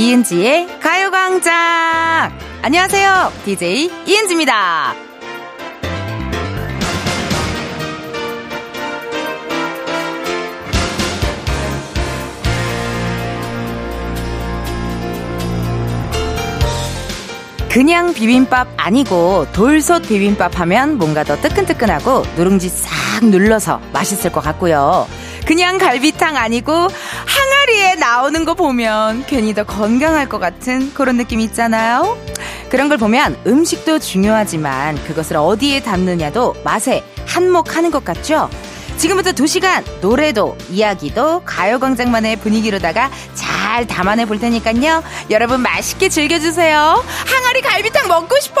이은지의 가요광장! 안녕하세요. DJ 이은지입니다. 그냥 비빔밥 아니고 돌솥 비빔밥 하면 뭔가 더 뜨끈뜨끈하고 누룽지 싹 눌러서 맛있을 것 같고요. 그냥 갈비탕 아니고 나오는 거 보면 괜히 더 건강할 것 같은 그런 느낌 있잖아요. 그런 걸 보면 음식도 중요하지만 그것을 어디에 담느냐도 맛에 한몫하는 것 같죠? 지금부터 2시간 노래도 이야기도 가요광장만의 분위기로다가 잘 담아내 볼 테니까요. 여러분 맛있게 즐겨주세요. 항아리 갈비탕 먹고 싶어!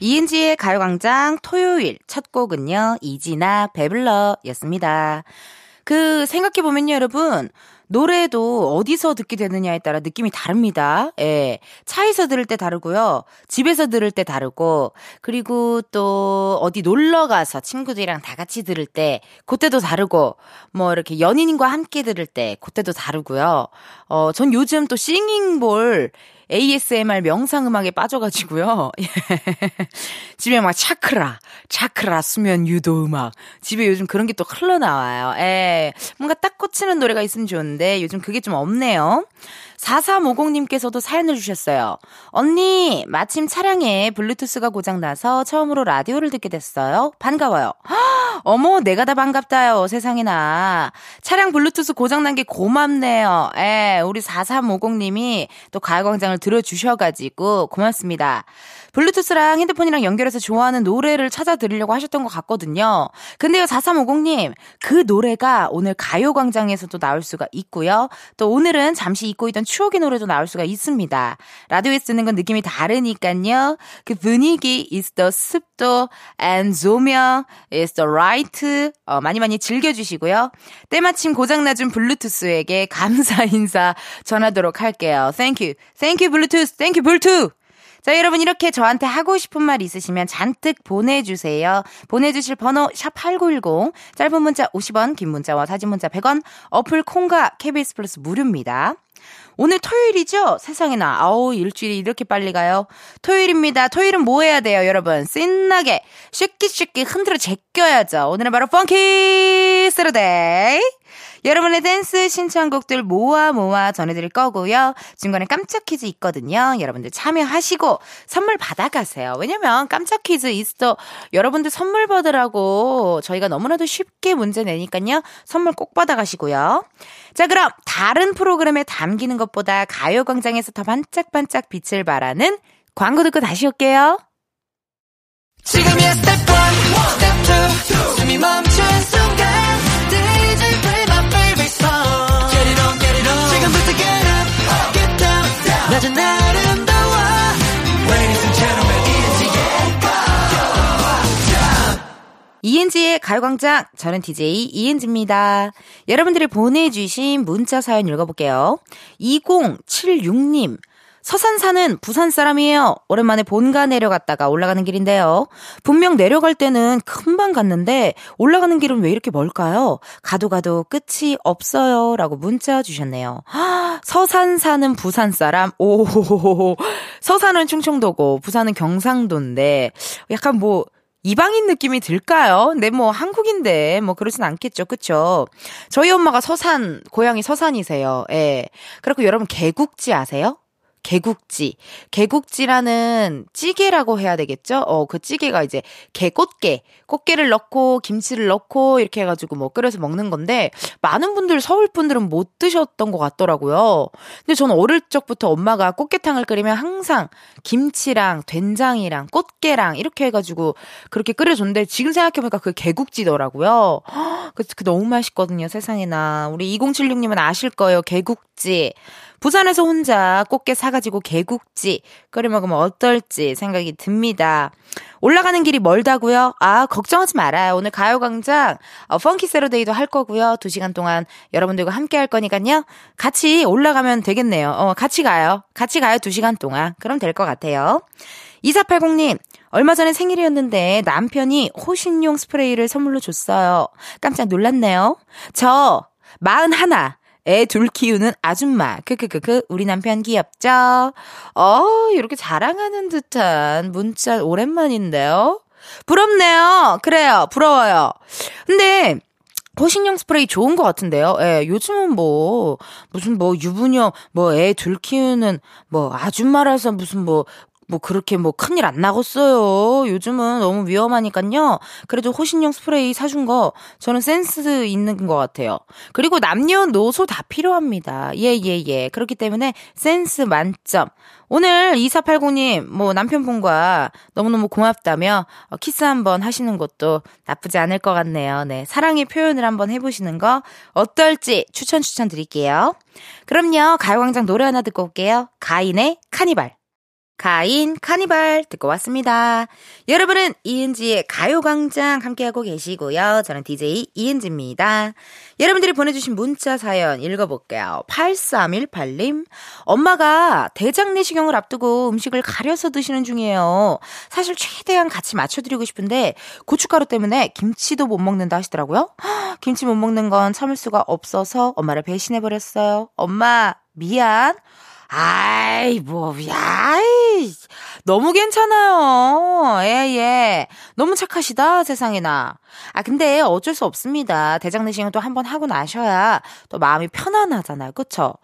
이은지의 가요광장 토요일 첫 곡은요, 이지나 배블러 였습니다. 그, 생각해보면요, 여러분. 노래도 어디서 듣게 되느냐에 따라 느낌이 다릅니다. 예. 차에서 들을 때 다르고요. 집에서 들을 때 다르고, 그리고 또 어디 놀러 가서 친구들이랑 다 같이 들을 때, 그때도 다르고, 뭐 이렇게 연인과 함께 들을 때, 그때도 다르고요. 어, 전 요즘 또 싱잉볼, ASMR 명상 음악에 빠져가지고요. 예. 집에 막 차크라, 차크라 수면 유도 음악. 집에 요즘 그런 게 또 흘러나와요. 예. 뭔가 딱 꽂히는 노래가 있으면 좋은데 요즘 그게 좀 없네요. 4350님께서도 사연을 주셨어요. 언니, 마침 차량에 블루투스가 고장나서 처음으로 라디오를 듣게 됐어요. 반가워요. 어머, 내가 다 반갑다요. 세상에나. 차량 블루투스 고장난 게 고맙네요. 예, 우리 4350님이 또 가요광장을 들어주셔가지고 고맙습니다. 블루투스랑 핸드폰이랑 연결해서 좋아하는 노래를 찾아 들으려고 하셨던 것 같거든요. 근데요, 4350님, 그 노래가 오늘 가요광장에서도 나올 수가 있고요. 또 오늘은 잠시 잊고 있던 추억의 노래도 나올 수가 있습니다. 라디오에 쓰는 건 느낌이 다르니까요. 그 분위기 is the 습도 and 조명 is the right. 어, 많이 많이 즐겨주시고요. 때마침 고장나준 블루투스에게 감사 인사 전하도록 할게요. Thank you. Thank you, 블루투스. Thank you, 블루투스. 자, 여러분 이렇게 저한테 하고 싶은 말 있으시면 잔뜩 보내주세요. 보내주실 번호 샵8910 짧은 문자 50원 긴 문자와 사진 문자 100원 어플 콩과 KBS 플러스 무료입니다. 오늘 토요일이죠? 세상에나. 아우, 일주일이 이렇게 빨리 가요. 토요일입니다. 토요일은 뭐 해야 돼요, 여러분? 신나게, shake it shake it 흔들어 제껴야죠. 오늘은 바로 Funky Saturday. 여러분의 댄스 신청곡들 모아 모아 전해드릴 거고요. 중간에 깜짝 퀴즈 있거든요. 여러분들 참여하시고 선물 받아가세요. 왜냐면 깜짝 퀴즈 있어 여러분들 선물 받으라고 저희가 너무나도 쉽게 문제 내니까요. 선물 꼭 받아가시고요. 자, 그럼 다른 프로그램에 담기는 것보다 가요광장에서 더 반짝반짝 빛을 발하는 광고 듣고 다시 올게요. 지금이야 스텝 1, 스텝 2, 숨이 멈춘 순간 지금부터 get up, get down 낮은 아름다워 Ladies and gentlemen, 은지의 가요광장 은지의 가요광장 저는 DJ 이은지입니다. 여러분들이 보내주신 문자 사연 읽어볼게요. 2076님 서산 사는 부산 사람이에요. 오랜만에 본가 내려갔다가 올라가는 길인데요. 분명 내려갈 때는 금방 갔는데 올라가는 길은 왜 이렇게 멀까요? 가도 가도 끝이 없어요. 라고 문자 주셨네요. 서산 사는 부산 사람? 오, 서산은 충청도고 부산은 경상도인데 약간 뭐 이방인 느낌이 들까요? 근데 뭐 한국인데 뭐 그러진 않겠죠. 그쵸? 저희 엄마가 서산, 고향이 서산이세요. 예. 그리고 여러분 개국지 아세요? 개국지. 개국지라는 찌개라고 해야 되겠죠? 어, 그 찌개가 이제 개꽃게. 꽃게를 넣고 김치를 넣고 이렇게 해가지고 뭐 끓여서 먹는 건데 많은 분들 서울 분들은 못 드셨던 것 같더라고요. 근데 저는 어릴 적부터 엄마가 꽃게탕을 끓이면 항상 김치랑 된장이랑 꽃게랑 이렇게 해가지고 그렇게 끓여줬는데 지금 생각해보니까 그 개국지더라고요. 그, 그 너무 맛있거든요, 세상에나. 우리 2076님은 아실 거예요, 개국지. 부산에서 혼자 꽃게 사가지고 개국지 끓여 먹으면 어떨지 생각이 듭니다. 올라가는 길이 멀다고요? 아, 걱정하지 말아요. 오늘 가요광장 어, 펑키 세러데이도 할 거고요. 두 시간 동안 여러분들과 함께 할 거니까요. 같이 올라가면 되겠네요. 어, 같이 가요. 같이 가요. 두 시간 동안. 그럼 될 것 같아요. 2480님, 얼마 전에 생일이었는데 남편이 호신용 스프레이를 선물로 줬어요. 깜짝 놀랐네요. 저, 41, 애 둘 키우는 아줌마. 크크크크. 우리 남편 귀엽죠? 어, 이렇게 자랑하는 듯한 문자 오랜만인데요? 부럽네요. 그래요. 부러워요. 근데, 호신용 스프레이 좋은 것 같은데요. 예, 요즘은 뭐, 무슨 뭐 유부녀, 뭐 애 둘 키우는 뭐 아줌마라서 무슨 뭐 뭐 그렇게 뭐 큰일 안 나겠어요. 요즘은 너무 위험하니까요. 그래도 호신용 스프레이 사준 거 저는 센스 있는 것 같아요. 그리고 남녀노소 다 필요합니다. 예, 예, 예. 그렇기 때문에 센스 만점. 오늘 2480님, 뭐 남편분과 너무너무 고맙다며 어, 키스 한번 하시는 것도 나쁘지 않을 것 같네요. 네. 사랑의 표현을 한번 해보시는 거 어떨지 추천 추천 드릴게요. 그럼요. 가요광장 노래 하나 듣고 올게요. 가인의 카니발. 가인 카니발 듣고 왔습니다. 여러분은 이은지의 가요광장 함께하고 계시고요. 저는 DJ 이은지입니다. 여러분들이 보내주신 문자 사연 읽어볼게요. 8318님. 엄마가 대장 내시경을 앞두고 음식을 가려서 드시는 중이에요. 사실 최대한 같이 맞춰드리고 싶은데 고춧가루 때문에 김치도 못 먹는다 하시더라고요. 김치 못 먹는 건 참을 수가 없어서 엄마를 배신해버렸어요. 엄마, 미안. 아이, 뭐, 야, 이 너무 괜찮아요. 예, 예. 너무 착하시다, 세상에나. 아, 근데 어쩔 수 없습니다. 대장내시경 또 한 번 하고 나셔야 또 마음이 편안하잖아요. 그쵸?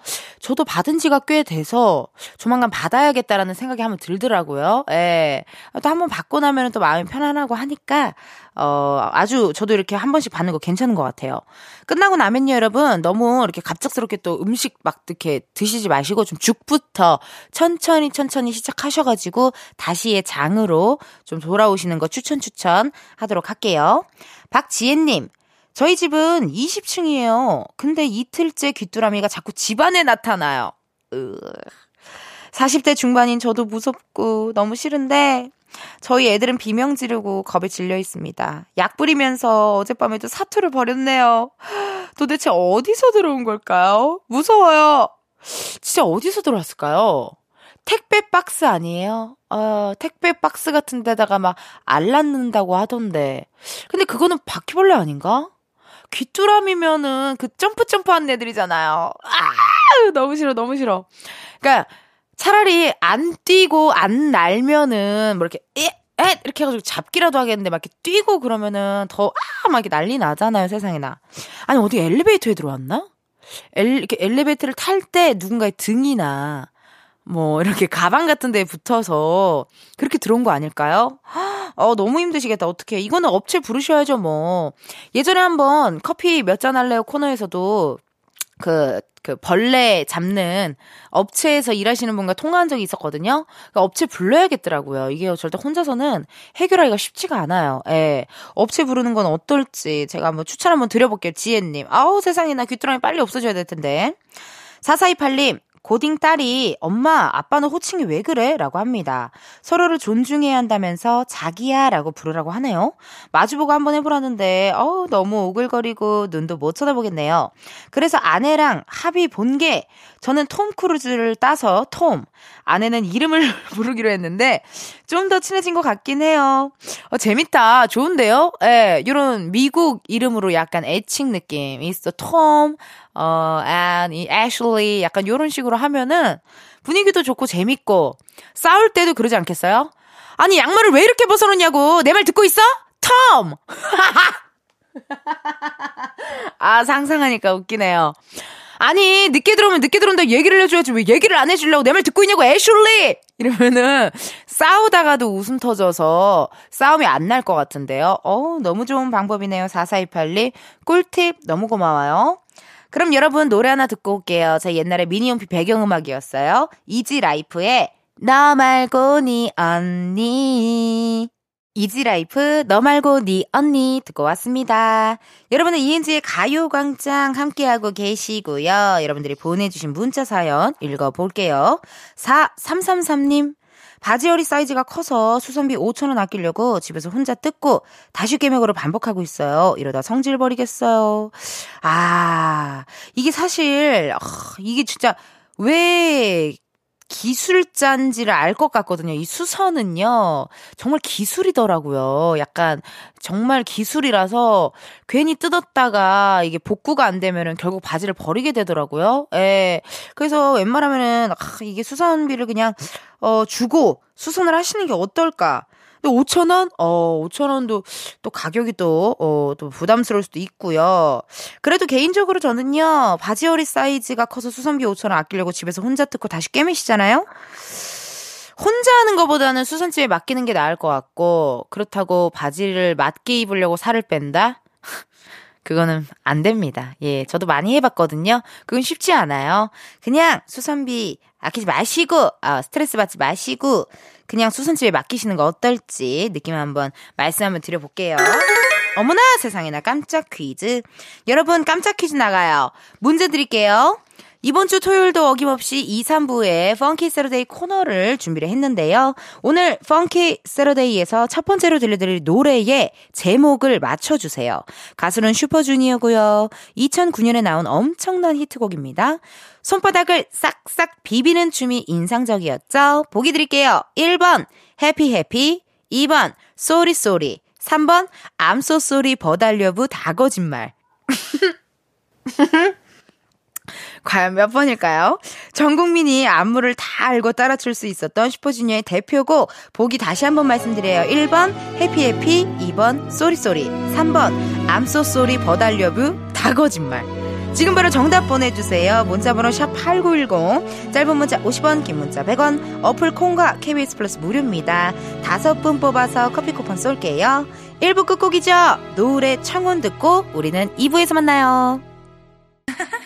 저도 받은 지가 꽤 돼서 조만간 받아야겠다라는 생각이 한번 들더라고요. 예. 또 한 번 받고 나면 또 마음이 편안하고 하니까, 어, 아주 저도 이렇게 한 번씩 받는 거 괜찮은 것 같아요. 끝나고 나면요, 여러분. 너무 이렇게 갑작스럽게 또 음식 막 이렇게 드시지 마시고 좀 죽부터 천천히 천천히 시작하 셔가지고 다시의 장으로 좀 돌아오시는 거 추천 추천 하도록 할게요. 박지혜님, 저희 집은 20층이에요. 근데 이틀째 귀뚜라미가 자꾸 집안에 나타나요. 으. 40대 중반인 저도 무섭고 너무 싫은데 저희 애들은 비명 지르고 겁에 질려 있습니다. 약 뿌리면서 어젯밤에도 사투를 벌였네요. 도대체 어디서 들어온 걸까요? 무서워요. 진짜 어디서 들어왔을까요? 택배 박스 아니에요? 어, 택배 박스 같은 데다가 막 알 낳는다고 하던데. 근데 그거는 바퀴벌레 아닌가? 귀뚜라미면은 그 점프 점프하는 애들이잖아요. 아, 너무 싫어, 너무 싫어. 그러니까 차라리 안 뛰고 안 날면은 뭐 이렇게 에, 에 이렇게 해가지고 잡기라도 하겠는데 막 이렇게 뛰고 그러면은 더 아 막 이렇게 난리 나잖아요, 세상에나. 아니 어디 엘리베이터에 들어왔나? 엘, 이렇게 엘리베이터를 탈 때 누군가의 등이나 뭐 이렇게 가방 같은 데에 붙어서 그렇게 들어온 거 아닐까요? 어 너무 힘드시겠다. 어떻게 이거는 업체 부르셔야죠, 뭐. 예전에 한번 커피 몇 잔 할래요 코너에서도 그, 그 벌레 잡는 업체에서 일하시는 분과 통화한 적이 있었거든요. 그러니까 업체 불러야겠더라고요. 이게 절대 혼자서는 해결하기가 쉽지가 않아요. 예. 업체 부르는 건 어떨지 제가 한번 추천 한번 드려볼게요. 지혜님. 아우 세상에나 귀뚜라미 빨리 없어져야 될 텐데. 4428님, 고딩 딸이 엄마, 아빠는 호칭이 왜 그래? 라고 합니다. 서로를 존중해야 한다면서 자기야 라고 부르라고 하네요. 마주보고 한번 해보라는데, 어우, 너무 오글거리고 눈도 못 쳐다보겠네요. 그래서 아내랑 합의 본 게, 저는 톰 크루즈를 따서 톰, 아내는 이름을 부르기로 했는데, 좀 더 친해진 것 같긴 해요. 어, 재밌다. 좋은데요? 예, 이런 미국 이름으로 약간 애칭 느낌. 있어. 톰, 어, and 이 애슐리 약간 요런 식으로 하면은 분위기도 좋고 재밌고 싸울 때도 그러지 않겠어요? 아니 양말을 왜 이렇게 벗어놓냐고 내 말 듣고 있어? 톰! 아 상상하니까 웃기네요. 아니 늦게 들어오면 늦게 들어온다 얘기를 해줘야지 왜 얘기를 안 해주려고 내 말 듣고 있냐고 애슐리 이러면은 싸우다가도 웃음 터져서 싸움이 안 날 것 같은데요. 어 너무 좋은 방법이네요. 4428님 꿀팁 너무 고마워요. 그럼 여러분 노래 하나 듣고 올게요. 제 옛날에 미니홈피 배경음악이었어요. 이지라이프의 너 말고 니 언니. 이지라이프 너 말고 니 언니 듣고 왔습니다. 여러분은 이은지의 가요광장 함께하고 계시고요. 여러분들이 보내주신 문자 사연 읽어볼게요. 4333님 바지열이 사이즈가 커서 수선비 5천원 아끼려고 집에서 혼자 뜯고 다시 깨맥으로 반복하고 있어요. 이러다 성질 버리겠어요. 아, 이게 사실, 어, 이게 진짜 왜 기술자인지를 알 것 같거든요. 이 수선은요, 정말 기술이더라고요. 약간, 정말 기술이라서 괜히 뜯었다가 이게 복구가 안 되면은 결국 바지를 버리게 되더라고요. 예. 그래서 웬만하면은, 아, 이게 수선비를 그냥, 어, 주고 수선을 하시는 게 어떨까. 5,000원? 어, 5,000원도 또 가격이 또, 어, 또 부담스러울 수도 있고요. 그래도 개인적으로 저는요, 바지어리 사이즈가 커서 수선비 5,000원 아끼려고 집에서 혼자 뜯고 다시 꿰매시잖아요? 혼자 하는 것보다는 수선집에 맡기는 게 나을 것 같고, 그렇다고 바지를 맞게 입으려고 살을 뺀다? 그거는 안 됩니다. 예, 저도 많이 해봤거든요. 그건 쉽지 않아요. 그냥 수선비 아끼지 마시고, 아, 스트레스 받지 마시고, 그냥 수선집에 맡기시는 거 어떨지 느낌 한번 말씀 한번 드려볼게요. 어머나 세상에나 깜짝 퀴즈. 여러분 깜짝 퀴즈 나가요. 문제 드릴게요. 이번 주 토요일도 어김없이 2, 3부에 Funky Saturday 코너를 준비를 했는데요. 오늘 Funky Saturday에서 첫 번째로 들려드릴 노래의 제목을 맞춰주세요. 가수는 슈퍼주니어고요. 2009년에 나온 엄청난 히트곡입니다. 손바닥을 싹싹 비비는 춤이 인상적이었죠. 보기 드릴게요. 1번 Happy Happy 2번 Sorry Sorry 3번 암소 쏘리 버달려부 다 거짓말 과연 몇 번일까요? 전 국민이 안무를 다 알고 따라 출 수 있었던 슈퍼주니어의 대표곡 보기 다시 한번 말씀드려요. 1번 Happy Happy 2번 Sorry Sorry 3번 암소 쏘리 버달려뷰 다 거짓말 지금 바로 정답 보내주세요. 문자번호 샵8910 짧은 문자 50원 긴 문자 100원 어플 콩과 KBS 플러스 무료입니다. 다섯 분 뽑아서 커피 쿠폰 쏠게요. 1부 끝곡이죠. 노래 청혼 듣고 우리는 2부에서 만나요.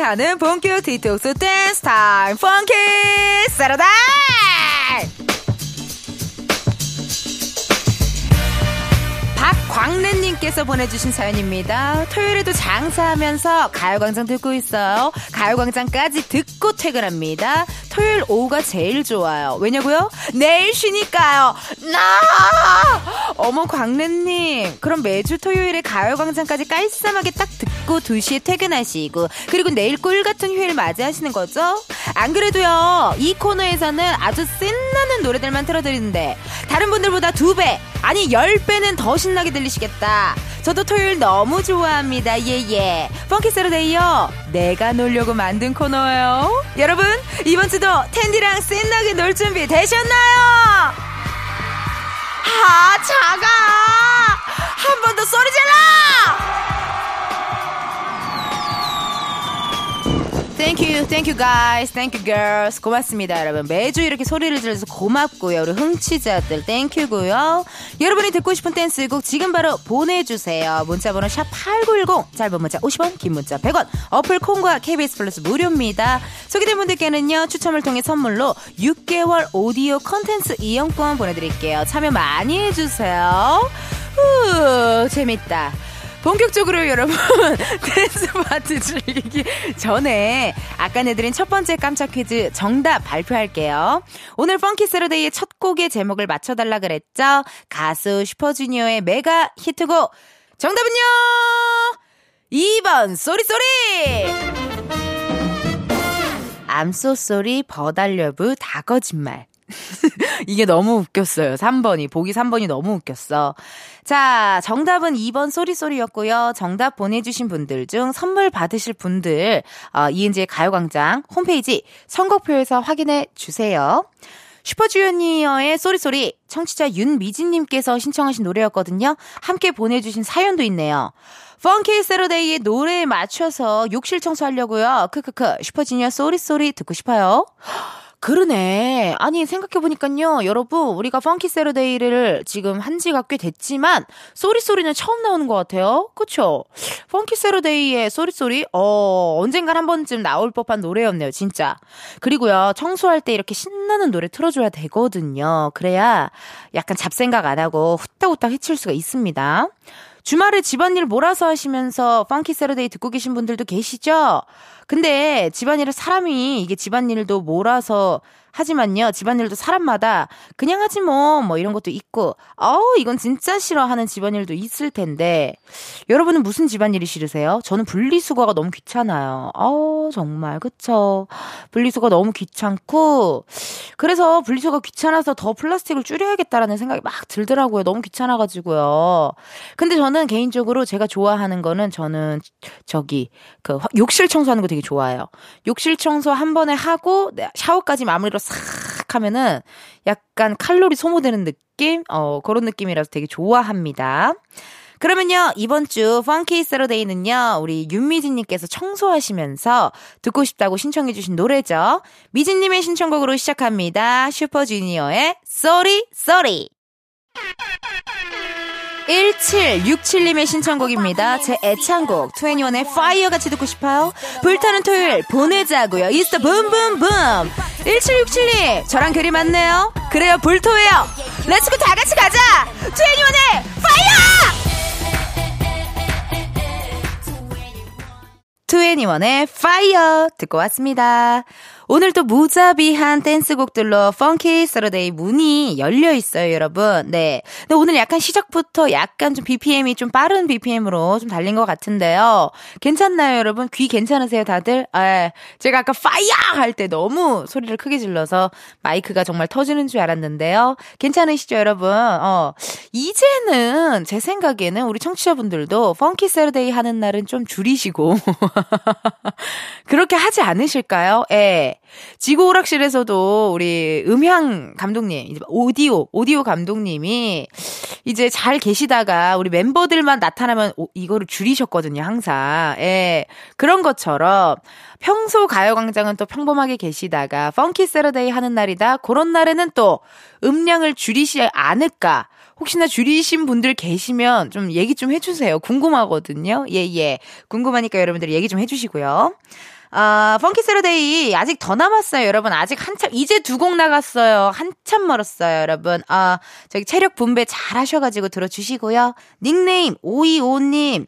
함께하는 본격 디톡스 댄스 타임 Funky Saturday 박광래님께서 보내주신 사연입니다. 토요일에도 장사하면서 가요광장 듣고 있어요. 가요광장까지 듣고 퇴근합니다. 토요일 오후가 제일 좋아요. 왜냐고요? 내일 쉬니까요. 나! 어머 광래님, 그럼 매주 토요일에 가요광장까지 깔쌈하게 딱 듣고 2시에 퇴근하시고 그리고 내일 꿀 같은 휴일 맞이하시는 거죠? 안 그래도요, 이 코너에서는 아주 신나는 노래들만 틀어드리는데 다른 분들보다 두 배, 아니 10배는 더 신나게 들리시겠다. 저도 토요일 너무 좋아합니다. 예예. 예. 펑키 세러데이요. 내가 놀려고 만든 코너예요. 여러분 이번 주도 텐디랑 신나게 놀 준비 되셨나요? 아 작아. 한 번 더 소리 질러. Thank you, thank you guys, thank you girls. 고맙습니다, 여러분. 매주 이렇게 소리를 들어서 고맙고요. 우리 흥취자들, thank you고요. 여러분이 듣고 싶은 댄스곡 지금 바로 보내주세요. 문자번호 샵 #8910 짧은 문자 50원, 긴 문자 100원. 어플 콩과 KBS 플러스 무료입니다. 소개된 분들께는요 추첨을 통해 선물로 6개월 오디오 컨텐츠 이용권 보내드릴게요. 참여 많이 해주세요. 후 재밌다. 본격적으로 여러분 댄스 파트 즐기기 전에 아까 내드린 첫 번째 깜짝 퀴즈 정답 발표할게요. 오늘 Funky Saturday의 첫 곡의 제목을 맞춰달라 그랬죠? 가수 슈퍼주니어의 메가 히트곡 정답은요 2번 쏘리쏘리 암쏘쏘리 버달려부 다 거짓말 이게 너무 웃겼어요. 3번이. 보기 3번이 너무 웃겼어. 자, 정답은 2번 Sorry Sorry였고요. 정답 보내주신 분들 중 선물 받으실 분들, 어, 이은지의 가요광장 홈페이지 선곡표에서 확인해 주세요. 슈퍼주니어의 Sorry Sorry 청취자 윤미진님께서 신청하신 노래였거든요. 함께 보내주신 사연도 있네요. Funky Saturday의 노래에 맞춰서 욕실 청소하려고요. 크크크 슈퍼주니어 Sorry Sorry 듣고 싶어요. 그러네. 아니, 생각해보니까요. 여러분, 우리가 Funky Saturday를 지금 한 지가 꽤 됐지만, Sorry Sorry는 처음 나오는 것 같아요. 그쵸? Funky Saturday의 Sorry Sorry? 어, 언젠간 한 번쯤 나올 법한 노래였네요, 진짜. 그리고요, 청소할 때 이렇게 신나는 노래 틀어줘야 되거든요. 그래야 약간 잡생각 안 하고 후딱후딱 해칠 수가 있습니다. 주말에 집안일 몰아서 하시면서 Funky Saturday 듣고 계신 분들도 계시죠? 근데 집안일을 사람이 이게 집안일도 몰아서 하지만요, 집안일도 사람마다 그냥 하지 뭐, 뭐 이런 것도 있고, 어우, 이건 진짜 싫어 하는 집안일도 있을 텐데, 여러분은 무슨 집안일이 싫으세요? 저는 분리수거가 너무 귀찮아요. 어우, 정말, 그쵸. 분리수거 너무 귀찮고, 그래서 분리수거 귀찮아서 더 플라스틱을 줄여야겠다라는 생각이 막 들더라고요. 너무 귀찮아가지고요. 근데 저는 개인적으로 제가 좋아하는 거는 저는 저기, 그, 욕실 청소하는 거 되게 좋아해요. 욕실 청소 한 번에 하고, 네, 샤워까지 마무리로 싹 하면은 약간 칼로리 소모되는 느낌? 어, 그런 느낌이라서 되게 좋아합니다. 그러면요, 이번 주 Funky Saturday는요, 우리 윤미진님께서 청소하시면서 듣고 싶다고 신청해주신 노래죠. 미진님의 신청곡으로 시작합니다. 슈퍼주니어의 Sorry, Sorry. 1767님의 신청곡입니다. 제 애창곡 2NE1의 Fire 같이 듣고 싶어요? 불타는 토요일 보내자고요. 이스터 boom boom boom 1767님 저랑 결이 맞네요. 그래요 불토예요. Let's go 다 같이 가자. 2NE1의 Fire! 2NE1의 Fire 듣고 왔습니다. 오늘 또 무자비한 댄스곡들로 Funky Saturday 문이 열려 있어요, 여러분. 네. 근데 오늘 약간 시작부터 약간 좀 BPM이 좀 빠른 BPM으로 좀 달린 것 같은데요. 괜찮나요, 여러분? 귀 괜찮으세요, 다들? 아, 제가 아까 Fire 할 때 너무 소리를 크게 질러서 마이크가 정말 터지는 줄 알았는데요. 괜찮으시죠, 여러분? 어. 이제는 제 생각에는 우리 청취자분들도 Funky Saturday 하는 날은 좀 줄이시고 그렇게 하지 않으실까요? 예. 지구 오락실에서도 우리 음향 감독님, 이제 오디오, 오디오 감독님이 이제 잘 계시다가 우리 멤버들만 나타나면 오, 이거를 줄이셨거든요, 항상. 예. 그런 것처럼 평소 가요광장은 또 평범하게 계시다가 Funky Saturday 하는 날이다. 그런 날에는 또 음량을 줄이시 않을까. 혹시나 줄이신 분들 계시면 좀 얘기 좀 해주세요. 궁금하거든요. 예, 예. 궁금하니까 여러분들 얘기 좀 해주시고요. 아, Funky Saturday 아직 더 남았어요, 여러분. 아직 한참 이제 두 곡 나갔어요. 한참 멀었어요, 여러분. 아, 저기 체력 분배 잘 하셔 가지고 들어 주시고요. 닉네임 오이오님,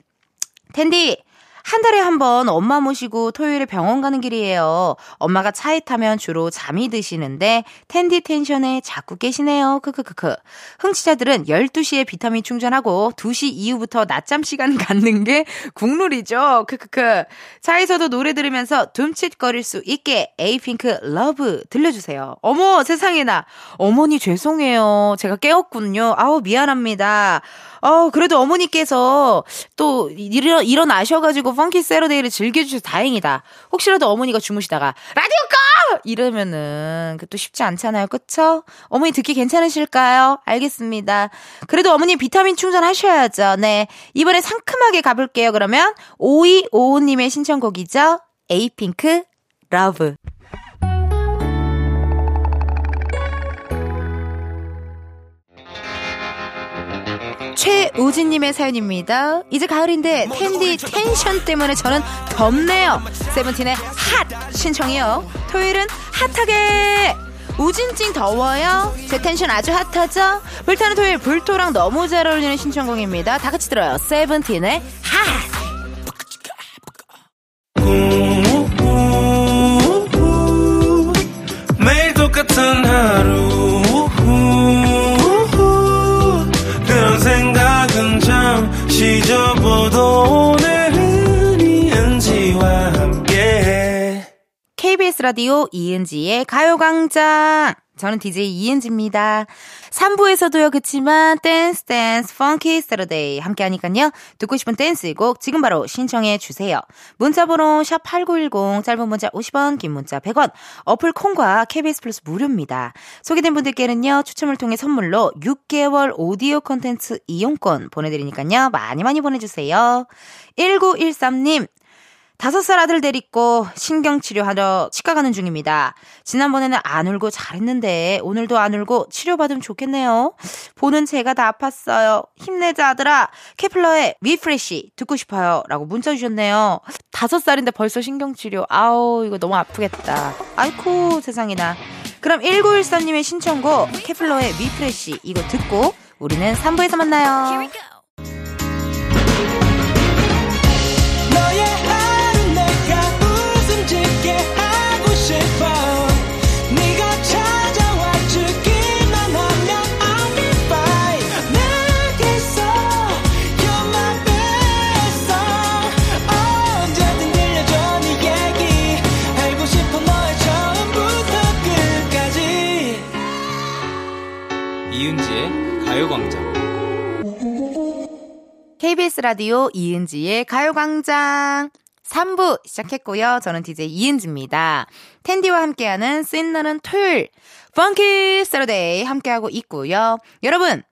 텐디 한 달에 한 번 엄마 모시고 토요일에 병원 가는 길이에요. 엄마가 차에 타면 주로 잠이 드시는데 텐디 텐션에 자꾸 깨시네요. 크크크크. 흥취자들은 12시에 비타민 충전하고 2시 이후부터 낮잠 시간 갖는 게 국룰이죠. 크크크. 차에서도 노래 들으면서 둠칫거릴 수 있게 에이핑크 LUV 들려주세요. 어머 세상에나. 어머니 죄송해요. 제가 깨웠군요. 아우 미안합니다. 어, 그래도 어머니께서 또 일어, 일어나셔가지고 펑키 세러데이를 즐겨주셔서 다행이다. 혹시라도 어머니가 주무시다가 라디오 꺼! 이러면은 그 또 쉽지 않잖아요. 그쵸? 어머니 듣기 괜찮으실까요? 알겠습니다. 그래도 어머니 비타민 충전하셔야죠. 네. 이번에 상큼하게 가볼게요. 그러면 5255님의 신청곡이죠. 에이핑크 LUV. 최우진님의 사연입니다. 이제 가을인데 텐디 텐션 때문에 저는 덥네요. 세븐틴의 HOT 신청이요. 토요일은 hot하게. 우진찡 더워요? 제 텐션 아주 hot하죠? 불타는 토요일 불토랑 너무 잘 어울리는 신청곡입니다. 다 같이 들어요. 세븐틴의 HOT. 매일 똑같은 하루 접어도 오늘은 이은지와 함께 KBS 라디오 이은지의 가요광장. 저는 DJ 이은지입니다. 3부에서도요, 그치만, 댄스, 댄스, Funky Saturday. 함께 하니깐요. 듣고 싶은 댄스 곡 지금 바로 신청해 주세요. 문자번호 샵8910, 짧은 문자 50원, 긴 문자 100원. 어플 콩과 KBS 플러스 무료입니다. 소개된 분들께는요, 추첨을 통해 선물로 6개월 오디오 컨텐츠 이용권 보내드리니까요. 많이 많이 보내주세요. 1913님, 다섯 살 아들 데리고 신경치료하러 치과 가는 중입니다. 지난번에는 안 울고 잘했는데 오늘도 안 울고 치료받으면 좋겠네요. 보는 제가 다 아팠어요. 힘내자 아들아. 케플러의 위프레쉬 듣고 싶어요. 라고 문자 주셨네요. 다섯 살인데 벌써 신경치료. 아우 이거 너무 아프겠다. 아이쿠 세상이나. 그럼 1913님의 신청곡 케플러의 위프레쉬 이거 듣고 우리는 3부에서 만나요. KBS 라디오 이은지의 가요광장 3부 시작했고요. 저는 DJ 이은지입니다. 텐디와 함께하는 씬나는 토요일 Funky Saturday 함께하고 있고요. 여러분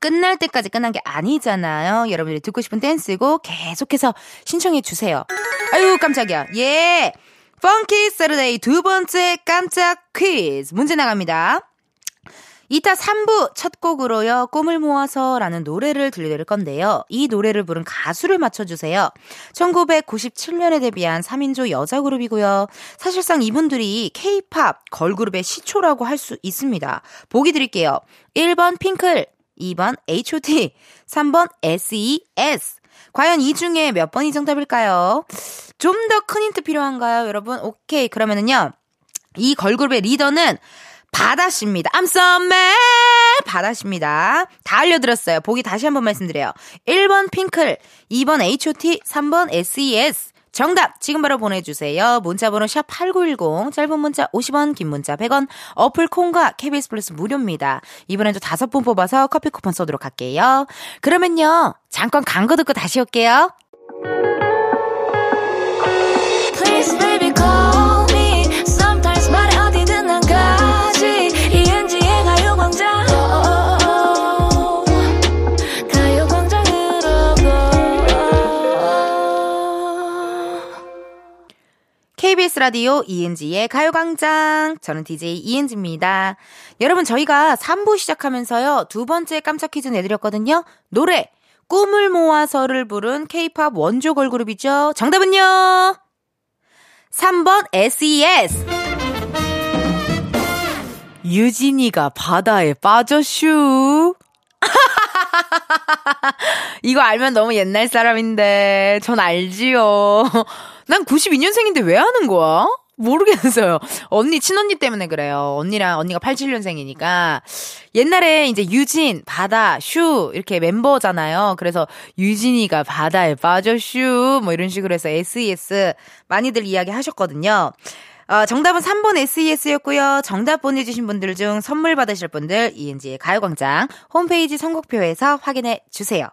끝날 때까지 끝난 게 아니잖아요. 여러분들이 듣고 싶은 댄스곡 계속해서 신청해 주세요. 아유 깜짝이야. 예. Funky Saturday 두 번째 깜짝 퀴즈 문제 나갑니다. 이따 3부 첫 곡으로요, 꿈을 모아서 라는 노래를 들려드릴 건데요. 이 노래를 부른 가수를 맞춰주세요. 1997년에 데뷔한 3인조 여자 그룹이고요. 사실상 이분들이 K-팝 걸그룹의 시초라고 할 수 있습니다. 보기 드릴게요. 1번 핑클, 2번 H.O.T, 3번 S.E.S. 과연 이 중에 몇 번이 정답일까요? 좀 더 큰 힌트 필요한가요, 여러분? 오케이. 그러면은요. 이 걸그룹의 리더는 바다씨입니다. I'm so mad. 바다씨입니다. 다 알려드렸어요. 보기 다시 한번 말씀드려요. 1번 핑클, 2번 H.O.T, 3번 S.E.S. 정답 지금 바로 보내주세요. 문자번호 샵8910 짧은 문자 50원 긴 문자 100원 어플 콩과 KBS 플러스 무료입니다. 이번에도 다섯 분 뽑아서 커피 쿠폰 쏘도록 할게요. 그러면요 잠깐 광고 듣고 다시 올게요. KBS 라디오 이은지의 가요광장. 저는 DJ 이은지입니다. 여러분, 저희가 3부 시작하면서요, 두 번째 깜짝 퀴즈 내드렸거든요. 노래, 꿈을 모아서를 부른 케이팝 원조 걸그룹이죠. 정답은요? 3번 SES. 유진이가 바다에 빠져슈. 이거 알면 너무 옛날 사람인데, 전 알지요. 난 92년생인데 왜 하는 거야? 모르겠어요. 언니, 친언니 때문에 그래요. 언니랑, 언니가 87년생이니까. 옛날에 이제 유진, 바다, 슈, 이렇게 멤버잖아요. 그래서 유진이가 바다에 빠져 슈, 뭐 이런 식으로 해서 SES 많이들 이야기 하셨거든요. 어, 정답은 3번 SES였고요. 정답 보내주신 분들 중 선물 받으실 분들 이은지의 가요광장 홈페이지 선곡표에서 확인해 주세요.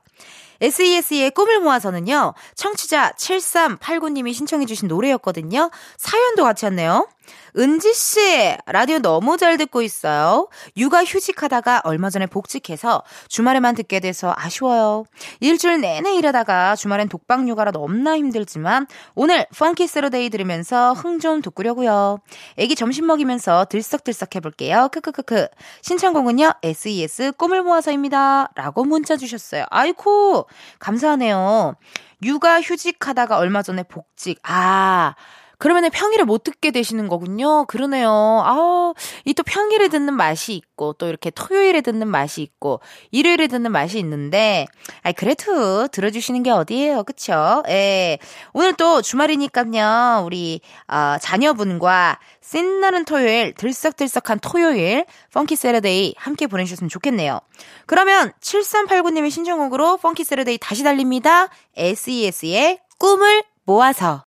SES의 꿈을 모아서는요, 청취자 7389님이 신청해주신 노래였거든요. 사연도 같이 왔네요. 은지씨, 라디오 너무 잘 듣고 있어요. 육아 휴직하다가 얼마 전에 복직해서 주말에만 듣게 돼서 아쉬워요. 일주일 내내 일하다가 주말엔 독방 육아라 너무나 힘들지만 오늘 Funky Saturday 들으면서 흥 좀 돋구려고요. 애기 점심 먹이면서 들썩들썩 해볼게요. 크크크크. 신청곡은요, SES 꿈을 모아서입니다. 라고 문자 주셨어요. 아이쿠, 감사하네요. 육아 휴직하다가 얼마 전에 복직. 아, 그러면은 평일에 못 듣게 되시는 거군요. 그러네요. 아, 이 또 평일에 듣는 맛이 있고, 또 이렇게 토요일에 듣는 맛이 있고, 일요일에 듣는 맛이 있는데, 아 그래도 들어 주시는 게 어디예요. 그쵸? 예. 오늘 또 주말이니까요, 우리, 어, 자녀분과 신나는 토요일, 들썩들썩한 토요일, Funky Saturday 함께 보내 주셨으면 좋겠네요. 그러면 7389님의 신청곡으로 Funky Saturday 다시 달립니다. SES의 꿈을 모아서.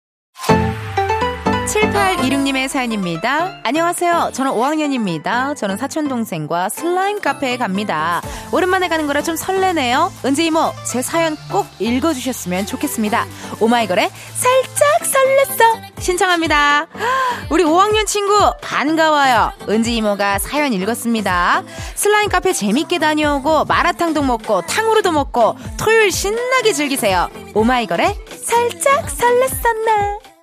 7826님의 사연입니다. 안녕하세요. 저는 5학년입니다. 저는 사촌동생과 슬라임 카페에 갑니다. 오랜만에 가는 거라 좀 설레네요. 은지 이모, 제 사연 꼭 읽어주셨으면 좋겠습니다. 오마이걸의 살짝 설렜어. 신청합니다. 우리 5학년 친구 반가워요. 은지 이모가 사연 읽었습니다. 슬라임 카페 재밌게 다녀오고 마라탕도 먹고 탕후루도 먹고 토요일 신나게 즐기세요. 오마이걸의 살짝 설렜어 나.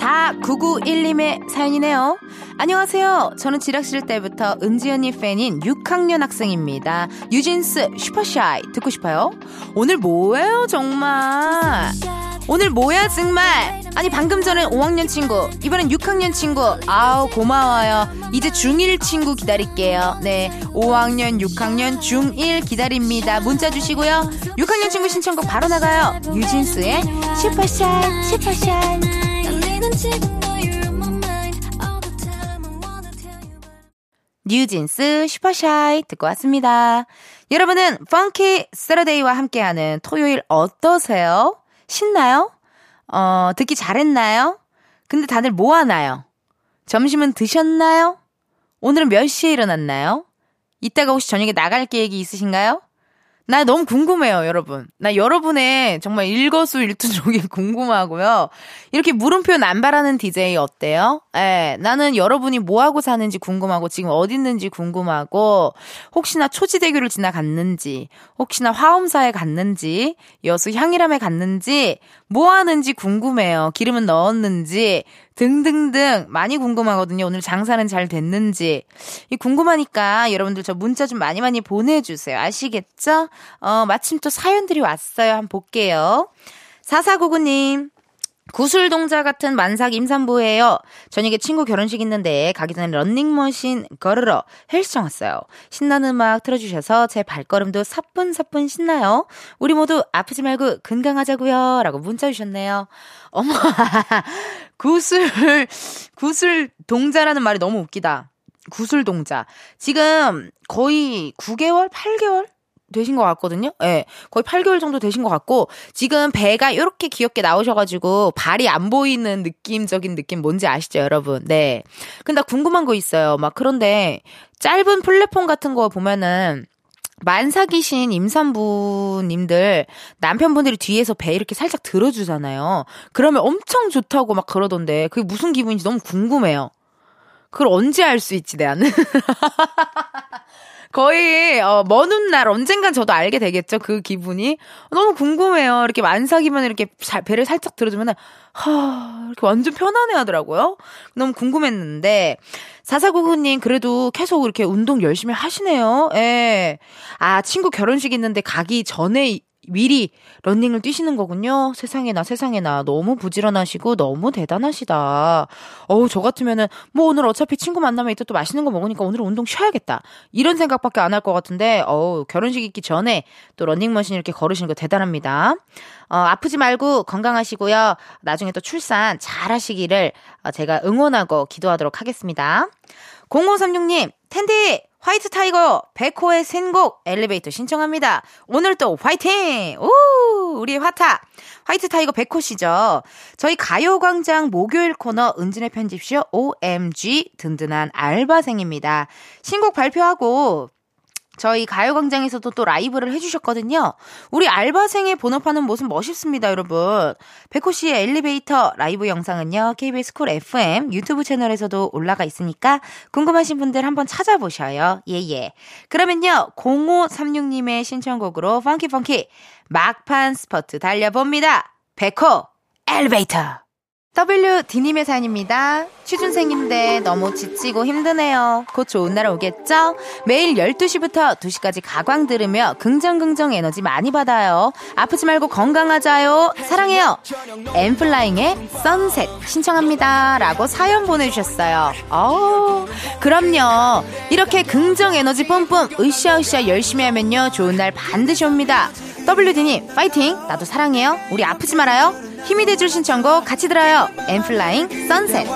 4991님의 사연이네요. 안녕하세요. 저는 지락실 때부터 은지 언니 팬인 6학년 학생입니다. 뉴진스 Super Shy 듣고 싶어요? 오늘 뭐예요, 정말? 오늘 뭐야, 정말? 아니, 방금 전에 5학년 친구, 이번엔 6학년 친구. 아우, 고마워요. 이제 중1 친구 기다릴게요. 네. 5학년, 6학년, 중1 기다립니다. 문자 주시고요. 6학년 친구 신청곡 바로 나가요. 유진스의 슈퍼샤이, 슈퍼샤이. 뉴진스 슈퍼샤이 듣고 왔습니다. 여러분은 펑키 세러데이와 함께하는 토요일 어떠세요? 신나요? 어, 듣기 잘했나요? 근데 다들 뭐 하나요? 점심은 드셨나요? 오늘은 몇 시에 일어났나요? 이따가 혹시 저녁에 나갈 계획이 있으신가요? 나 너무 궁금해요, 여러분. 나 여러분의 정말 일거수일투족이 궁금하고요. 이렇게 물음표 남발하는 DJ 어때요? 예, 나는 여러분이 뭐하고 사는지 궁금하고, 지금 어디 있는지 궁금하고, 혹시나 초지대교를 지나갔는지, 혹시나 화엄사에 갔는지, 여수 향이람에 갔는지, 뭐 하는지 궁금해요. 기름은 넣었는지, 등등등 많이 궁금하거든요. 오늘 장사는 잘 됐는지. 이 궁금하니까 여러분들 저 문자 좀 많이 많이 보내주세요. 아시겠죠? 어, 마침 또 사연들이 왔어요. 한번 볼게요. 4499님. 구슬동자 같은 만삭 임산부예요. 저녁에 친구 결혼식 있는데 가기 전에 런닝머신 걸으러 헬스장 왔어요. 신나는 음악 틀어주셔서 제 발걸음도 사뿐사뿐 신나요. 우리 모두 아프지 말고 건강하자고요. 라고 문자 주셨네요. 어머, 구슬, 구슬 동자라는 말이 너무 웃기다. 구슬 동자. 지금 거의 9개월, 8개월? 되신 것 같거든요. 예. 네, 거의 8개월 정도 되신 것 같고, 지금 배가 이렇게 귀엽게 나오셔가지고, 발이 안 보이는 느낌적인 느낌 뭔지 아시죠, 여러분? 네. 근데 나 궁금한 거 있어요. 막, 그런데, 짧은 플랫폼 같은 거 보면은, 만삭이신 임산부님들 남편분들이 뒤에서 배 이렇게 살짝 들어주잖아요. 그러면 엄청 좋다고 막 그러던데 그게 무슨 기분인지 너무 궁금해요. 그걸 언제 알 수 있지, 나는? 거의 어, 먼 훗날 언젠간 저도 알게 되겠죠 그 기분이. 너무 궁금해요. 이렇게 만삭이면 이렇게 자, 배를 살짝 들어주면은 하 이렇게 완전 편안해 하더라고요. 너무 궁금했는데. 사사구구님 그래도 계속 이렇게 운동 열심히 하시네요. 예 아 친구 결혼식 있는데 가기 전에 미리 런닝을 뛰시는 거군요. 세상에나 세상에나 너무 부지런하시고 너무 대단하시다. 어우 저 같으면은 뭐 오늘 어차피 친구 만나면 이따 또 맛있는 거 먹으니까 오늘은 운동 쉬어야겠다. 이런 생각밖에 안 할 것 같은데 어우 결혼식 있기 전에 또 런닝머신 이렇게 걸으시는 거 대단합니다. 어 아프지 말고 건강하시고요. 나중에 또 출산 잘 하시기를 어, 제가 응원하고 기도하도록 하겠습니다. 0536님 텐디 White Tiger 백호의 신곡 엘리베이터 신청합니다. 오늘 또 화이팅! 오! 우리 화타! White Tiger 백호 씨죠. 저희 가요광장 목요일 코너 은진의 편집쇼 OMG 든든한 알바생입니다. 신곡 발표하고 저희 가요광장에서도 또 라이브를 해주셨거든요. 우리 알바생의 본업하는 모습 멋있습니다, 여러분. 백호 씨의 엘리베이터 라이브 영상은요, KBS Cool FM 유튜브 채널에서도 올라가 있으니까 궁금하신 분들 한번 찾아보셔요. 예, 예. 그러면요, 0536님의 신청곡으로 Funky Funky 막판 스퍼트 달려봅니다. 백호 엘리베이터. WD님의 사연입니다. 취준생인데 너무 지치고 힘드네요. 곧 좋은 날 오겠죠? 매일 12시부터 2시까지 가광 들으며 긍정긍정 에너지 많이 받아요. 아프지 말고 건강하자요. 사랑해요. 엠플라잉의 선셋 신청합니다. 라고 사연 보내주셨어요. 어우, 그럼요. 이렇게 긍정 에너지 뿜뿜 으쌰으쌰 열심히 하면요. 좋은 날 반드시 옵니다. WD님, 파이팅! 나도 사랑해요. 우리 아프지 말아요. 힘이 돼줄 신청곡 같이 들어요. 엠플라잉 선셋.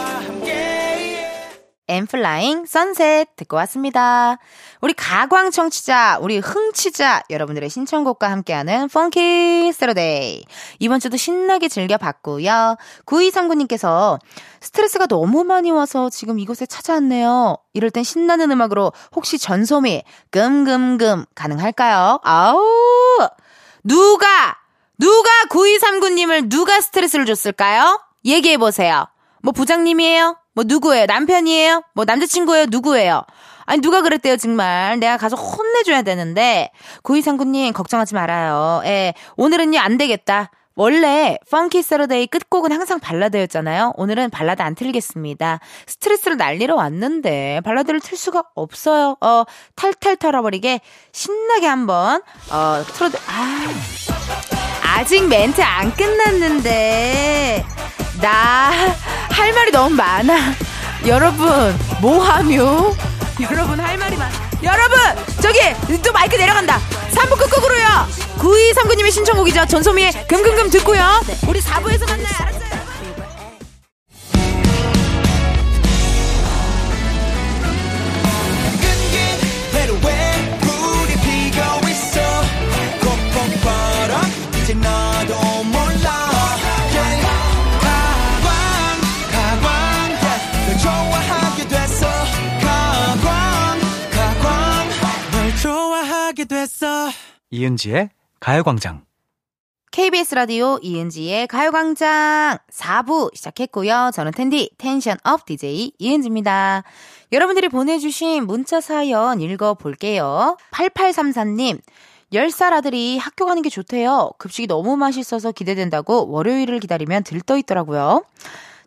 엔플라잉 Sunset 듣고 왔습니다. 우리 가광 청취자, 우리 흥취자 여러분들의 신청곡과 함께하는 Funky Saturday. 이번 주도 신나게 즐겨봤고요. 9239님께서 스트레스가 너무 많이 와서 지금 이곳에 찾아왔네요. 이럴 땐 신나는 음악으로 혹시 전소미 금금금 가능할까요? 아우! 누가 누가 9239님을 누가 스트레스를 줬을까요? 얘기해보세요. 뭐 부장님이에요? 뭐 누구예요? 남편이에요? 뭐 남자친구예요? 누구예요? 아니 누가 그랬대요 정말 내가 가서 혼내줘야 되는데 구이삼구님 걱정하지 말아요 예 오늘은요 안 되겠다 원래 Funky Saturday 끝곡은 항상 발라드였잖아요. 오늘은 발라드 안 틀겠습니다. 스트레스를 날리러 왔는데 발라드를 틀 수가 없어요. 어 탈탈 털어버리게 신나게 한번 어 틀어도 아 아직 멘트 안 끝났는데 나 할 말이 너무 많아. 여러분 뭐하며? 여러분 할 말이 많아. 여러분 저기 또 마이크 내려간다. 3부 끝곡으로요. 9239님의 신청곡이죠. 전소미의 금금금 듣고요. 우리 4부에서 만나요. 알았어요. 됐어 이은지의 가요광장. KBS 라디오 이은지의 가요광장 4부 시작했고요. 저는 텐디 텐션업 DJ 이은지입니다. 여러분들이 보내주신 문자 사연 읽어볼게요. 8834님 10살 아들이 학교 가는 게 좋대요. 급식이 너무 맛있어서 기대된다고 월요일을 기다리면 들떠 있더라고요.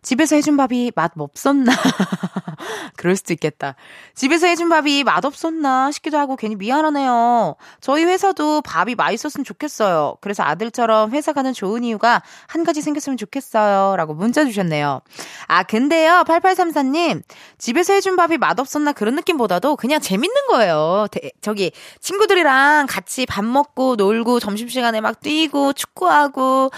집에서 해준 밥이 맛 없었나? 그럴 수도 있겠다. 집에서 해준 밥이 맛 없었나 싶기도 하고 괜히 미안하네요. 저희 회사도 밥이 맛있었으면 좋겠어요. 그래서 아들처럼 회사 가는 좋은 이유가 한 가지 생겼으면 좋겠어요. 라고 문자 주셨네요. 아, 근데요, 8834님, 집에서 해준 밥이 맛없었나 그런 느낌보다도 그냥 재밌는 거예요. 대- 저기, 친구들이랑 같이 밥 먹고 놀고 점심시간에 막 뛰고 축구하고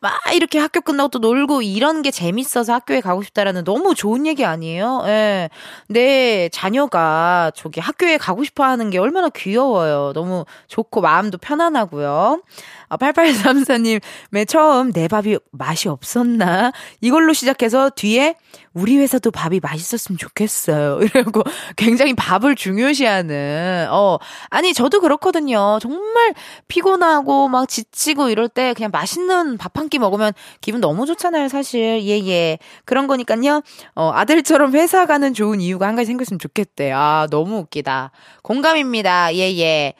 막 이렇게 학교 끝나고 또 놀고 이런 게 재밌어서 학교에 가고 싶다라는 너무 좋은 얘기 아니에요? 예. 내 자녀가 저기 학교에 가고 싶어 하는 게 얼마나 귀여워요. 너무 좋고 마음도 편안하고요. 아, 8834님, 맨 처음 내 밥이 맛이 없었나? 이걸로 시작해서 뒤에 우리 회사도 밥이 맛있었으면 좋겠어요. 이러고 굉장히 밥을 중요시하는, 어, 아니, 저도 그렇거든요. 정말 피곤하고 막 지치고 이럴 때 그냥 맛있는 밥 한 끼 먹으면 기분 너무 좋잖아요, 사실. 예, 예. 그런 거니까요. 어, 아들처럼 회사 가는 좋은 이유가 한 가지 생겼으면 좋겠대. 아, 너무 웃기다. 공감입니다. 예, 예.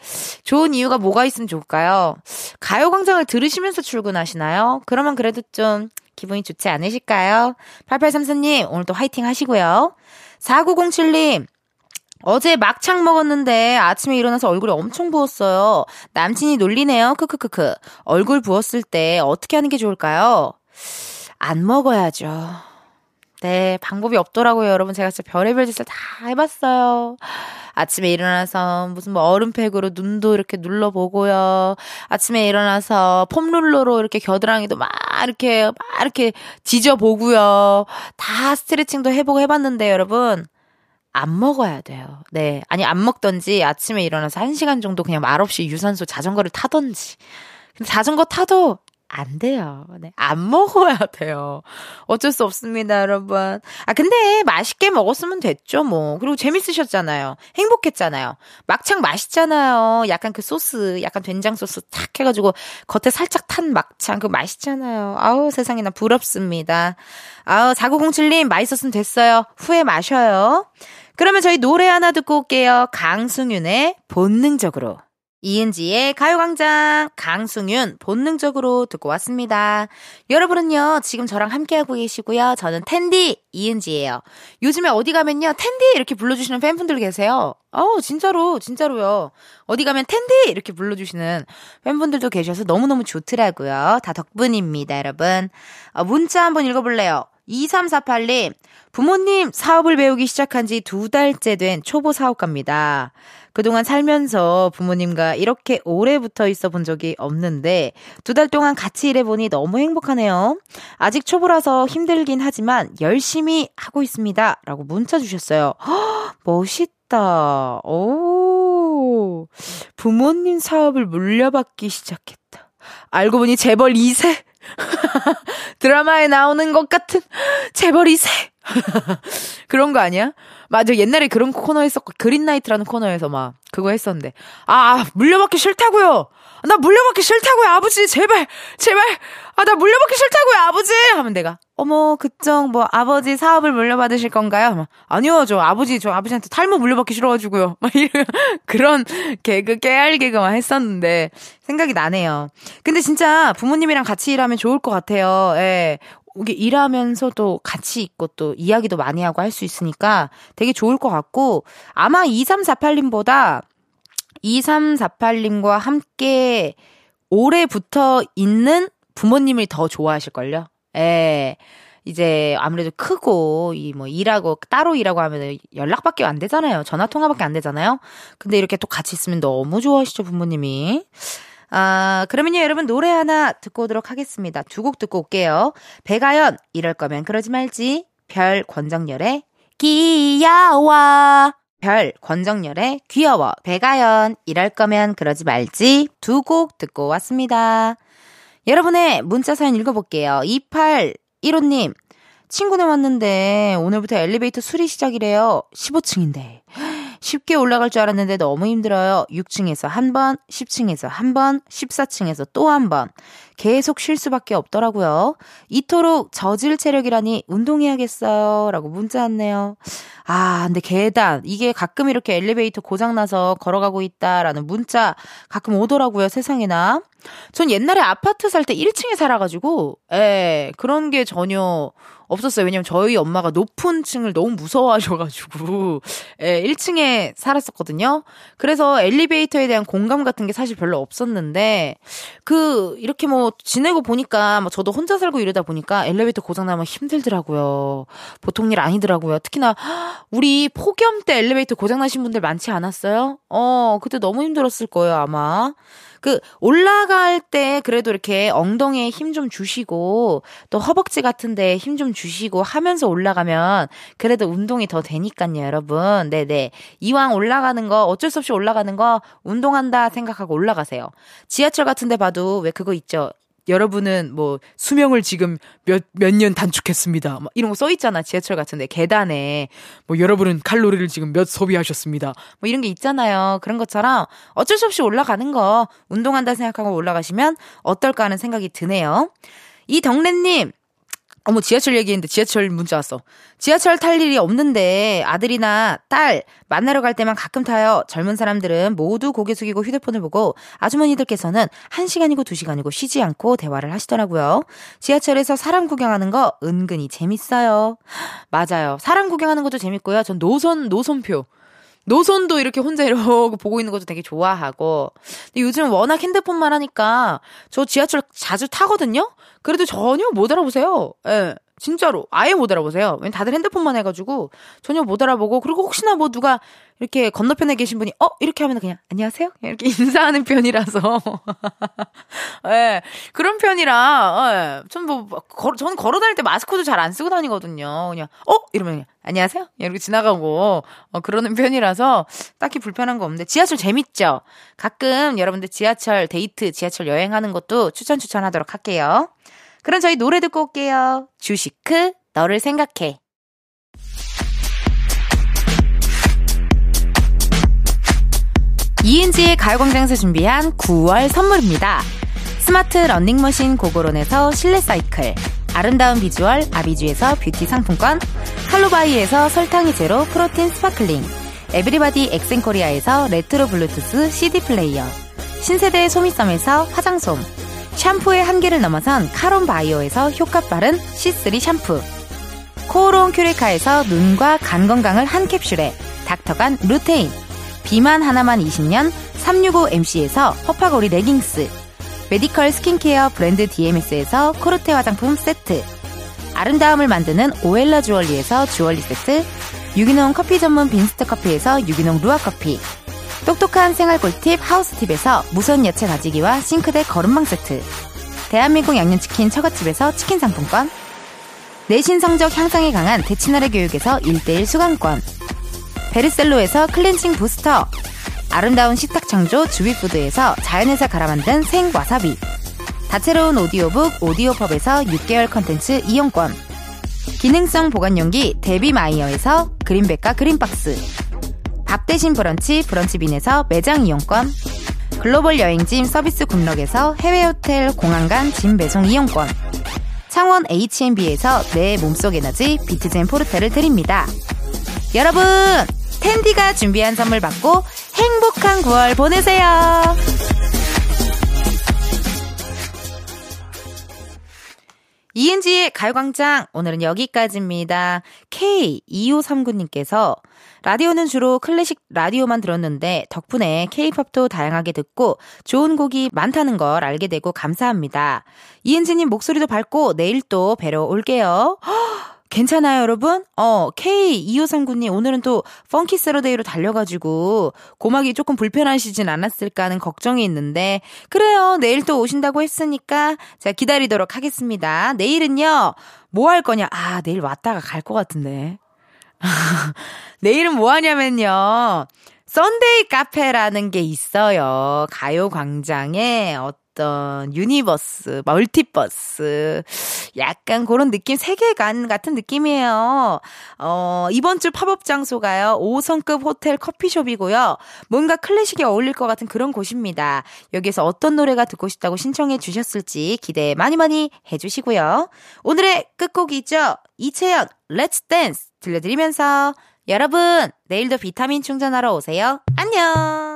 좋은 이유가 뭐가 있으면 좋을까요? 가 요광장을 들으시면서 출근하시나요? 그러면 그래도 좀 기분이 좋지 않으실까요? 8834님, 오늘도 화이팅 하시고요. 4907님, 어제 막창 먹었는데 아침에 일어나서 얼굴이 엄청 부었어요. 남친이 놀리네요. 크크크크. 얼굴 부었을 때 어떻게 하는 게 좋을까요? 안 먹어야죠. 네, 방법이 없더라고요, 여러분. 제가 진짜 별의별 짓을 다 해봤어요. 아침에 일어나서 무슨 뭐 얼음팩으로 눈도 이렇게 눌러보고요. 아침에 일어나서 폼롤러로 이렇게 겨드랑이도 막 이렇게, 막 이렇게 지져보고요. 다 스트레칭도 해보고 해봤는데, 여러분. 안 먹어야 돼요. 네. 아니, 안 먹던지 아침에 일어나서 한 시간 정도 그냥 말없이 유산소 자전거를 타던지. 근데 자전거 타도 안 돼요. 네. 안 먹어야 돼요. 어쩔 수 없습니다, 여러분. 아, 근데 맛있게 먹었으면 됐죠, 뭐. 그리고 재밌으셨잖아요. 행복했잖아요. 막창 맛있잖아요. 약간 그 소스, 약간 된장 소스 탁 해가지고 겉에 살짝 탄 막창. 그거 맛있잖아요. 아우, 세상에 나 부럽습니다. 아우, 4907님, 맛있었으면 됐어요. 후회 마셔요. 그러면 저희 노래 하나 듣고 올게요. 강승윤의 본능적으로. 이은지의 가요광장 강승윤 본능적으로 듣고 왔습니다. 여러분은요 지금 저랑 함께하고 계시고요. 저는 텐디 이은지예요. 요즘에 어디 가면요 텐디 이렇게 불러주시는 팬분들 계세요. 어 진짜로 진짜로요. 어디 가면 텐디 이렇게 불러주시는 팬분들도 계셔서 너무너무 좋더라고요. 다 덕분입니다 여러분. 어, 문자 한번 읽어볼래요. 2348님 부모님 사업을 배우기 시작한 지 두 달째 된 초보 사업가입니다. 그동안 살면서 부모님과 이렇게 오래 붙어 있어 본 적이 없는데 두 달 동안 같이 일해보니 너무 행복하네요. 아직 초보라서 힘들긴 하지만 열심히 하고 있습니다. 라고 문자 주셨어요. 허, 멋있다. 오. 부모님 사업을 물려받기 시작했다. 알고 보니 재벌 2세? 드라마에 나오는 것 같은 재벌 2세? 그런 거 아니야? 맞아. 옛날에 그런 코너 했었고, 그린나이트라는 코너에서 막 그거 했었는데. 아, 물려받기 싫다고요! 나 물려받기 싫다고요, 아버지! 제발! 제발! 아, 나 물려받기 싫다고요, 아버지! 하면 내가, 어머, 그쪽, 뭐, 아버지 사업을 물려받으실 건가요? 막, 아니요, 저 아버지, 저 아버지한테 탈모 물려받기 싫어가지고요. 막 이런, 그런 개그, 깨알 개그만 했었는데, 생각이 나네요. 근데 진짜 부모님이랑 같이 일하면 좋을 것 같아요. 예. 이게 일하면서도 같이 있고 또 이야기도 많이 하고 할 수 있으니까 되게 좋을 것 같고, 아마 2348님보다 2348님과 함께 오래 붙어 있는 부모님을 더 좋아하실걸요? 예. 이제 아무래도 크고 이 뭐 일하고 따로 일하고 하면 연락밖에 안 되잖아요. 전화 통화밖에 안 되잖아요. 근데 이렇게 또 같이 있으면 너무 좋아하시죠, 부모님이. 아, 그러면요, 여러분 노래 하나 듣고 오도록 하겠습니다. 두 곡 듣고 올게요. 배가연, 이럴 거면 그러지 말지. 별, 권정열의 귀여워. 별, 권정열의 귀여워. 배가연, 이럴 거면 그러지 말지. 두 곡 듣고 왔습니다. 여러분의 문자 사연 읽어볼게요. 2815님, 친구네 왔는데 오늘부터 엘리베이터 수리 시작이래요. 15층인데. 쉽게 올라갈 줄 알았는데 너무 힘들어요. 6층에서 한 번, 10층에서 한 번, 14층에서 또 한 번. 계속 쉴 수밖에 없더라고요. 이토록 저질 체력이라니 운동해야겠어요. 라고 문자 왔네요. 아, 근데 계단. 이게 가끔 이렇게 엘리베이터 고장나서 걸어가고 있다라는 문자 가끔 오더라고요. 세상에나. 전 옛날에 아파트 살 때 1층에 살아가지고, 예, 그런 게 전혀 없었어요. 왜냐면 저희 엄마가 높은 층을 너무 무서워하셔가지고, 예, 1층에 살았었거든요. 그래서 엘리베이터에 대한 공감 같은 게 사실 별로 없었는데, 그, 이렇게 뭐 지내고 보니까, 뭐 저도 혼자 살고 이러다 보니까 엘리베이터 고장나면 힘들더라고요. 보통 일 아니더라고요. 특히나, 우리 폭염 때 엘리베이터 고장나신 분들 많지 않았어요? 어, 그때 너무 힘들었을 거예요, 아마. 그 올라갈 때 그래도 이렇게 엉덩이에 힘 좀 주시고 또 허벅지 같은 데에 힘 좀 주시고 하면서 올라가면 그래도 운동이 더 되니까요, 여러분. 네네. 이왕 올라가는 거 어쩔 수 없이 올라가는 거 운동한다 생각하고 올라가세요. 지하철 같은 데 봐도 왜 그거 있죠? 여러분은 뭐 수명을 지금 몇 몇 년 단축했습니다. 막 이런 거 써 있잖아. 지하철 같은데 계단에 뭐 여러분은 칼로리를 지금 몇 소비하셨습니다. 뭐 이런 게 있잖아요. 그런 것처럼 어쩔 수 없이 올라가는 거 운동한다 생각하고 올라가시면 어떨까 하는 생각이 드네요. 이덕래님 어머, 지하철 얘기했는데 지하철 문자 왔어. 지하철 탈 일이 없는데 아들이나 딸 만나러 갈 때만 가끔 타요. 젊은 사람들은 모두 고개 숙이고 휴대폰을 보고 아주머니들께서는 1시간이고 2시간이고 쉬지 않고 대화를 하시더라고요. 지하철에서 사람 구경하는 거 은근히 재밌어요. 맞아요. 사람 구경하는 것도 재밌고요. 전 노선, 노선표. 노선도 이렇게 혼자 이러고 보고 있는 것도 되게 좋아하고. 근데 요즘 워낙 핸드폰만 하니까 저 지하철 자주 타거든요? 그래도 전혀 못 알아보세요. 예. 진짜로. 아예 못 알아보세요. 왜냐면 다들 핸드폰만 해가지고 전혀 못 알아보고 그리고 혹시나 뭐 누가 이렇게 건너편에 계신 분이 어? 이렇게 하면 그냥 안녕하세요? 이렇게 인사하는 편이라서. 예. 네, 그런 편이라, 예. 전뭐, 걸, 저는 걸어 다닐 때 마스크도 잘 안 쓰고 다니거든요. 그냥, 어? 이러면 그냥, 안녕하세요? 이렇게 지나가고, 어, 그러는 편이라서 딱히 불편한 거 없는데, 지하철 재밌죠? 가끔 여러분들 지하철 데이트, 지하철 여행하는 것도 추천 추천하도록 할게요. 그럼 저희 노래 듣고 올게요. 주시크, 너를 생각해. 이은지의 가요광장에서 준비한 9월 선물입니다. 스마트 러닝머신 고고런에서 실내 사이클, 아름다운 비주얼 아비주에서 뷰티 상품권, 칼로바이에서 설탕이 제로 protein sparkling, 에브리바디 엑센코리아에서 레트로 블루투스 CD 플레이어, 신세대 소미썸에서 화장솜, 샴푸의 한계를 넘어선 카론 바이오에서 효과 빠른 C3 샴푸, 코오롱 큐레카에서 눈과 간 건강을 한 캡슐에 닥터간 루테인, 비만 하나만 20년 365MC에서 허파고리 레깅스. medical 스킨케어 브랜드 DMS에서 코르테 화장품 세트. 아름다움을 만드는 오엘라 주얼리에서 주얼리 세트. 유기농 커피 전문 빈스트 커피에서 유기농 루아 커피 똑똑한 생활 꿀팁 하우스팁에서 무선 야채 가지기와 싱크대 거름망 세트 대한민국 양념치킨 처갓집에서 치킨 상품권 내신 성적 향상에 강한 대치나래 교육에서 1대1 수강권 베르셀로에서 클렌징 부스터 아름다운 식탁 창조 주비푸드에서 자연에서 갈아 만든 생와사비 다채로운 오디오북 오디오펍에서 6개월 컨텐츠 이용권 기능성 보관용기 데비마이어에서 그린백과 그린박스 밥 대신 브런치 브런치빈에서 매장 이용권 글로벌 여행짐 서비스 굿럭에서 해외 호텔 공항 간 짐 배송 이용권 창원 H&B에서 내 몸속 에너지 비트젠 포르테를 드립니다. 여러분, 텐디가 준비한 선물 받고 행복한 9월 보내세요. 이은지의 가요광장 오늘은 여기까지입니다. K2539님께서 라디오는 주로 클래식 라디오만 들었는데 덕분에 K-팝도 다양하게 듣고 좋은 곡이 많다는 걸 알게 되고 감사합니다. 이은지님 목소리도 밝고 내일 또 뵈러 올게요. 괜찮아요, 여러분? 어, K2539님, 오늘은 또 Funky Saturday로 달려가지고, 고막이 조금 불편하시진 않았을까 하는 걱정이 있는데, 그래요, 내일 또 오신다고 했으니까, 제가 기다리도록 하겠습니다. 내일은요, 뭐 할 거냐? 아, 내일 왔다가 갈 것 같은데. 내일은 뭐 하냐면요. Sunday Cafe라는 게 있어요. 가요 광장에 어떤 universe, multiverse. 약간 그런 느낌, 세계관 같은 느낌이에요. 어, 이번 주 팝업 장소가요. 5성급 호텔 커피숍이고요. 뭔가 클래식에 어울릴 것 같은 그런 곳입니다. 여기서 어떤 노래가 듣고 싶다고 신청해 주셨을지 기대 많이 많이 해주시고요. 오늘의 끝곡이죠. 이채연, Let's Dance 들려드리면서 여러분, 내일도 비타민 충전하러 오세요. 안녕!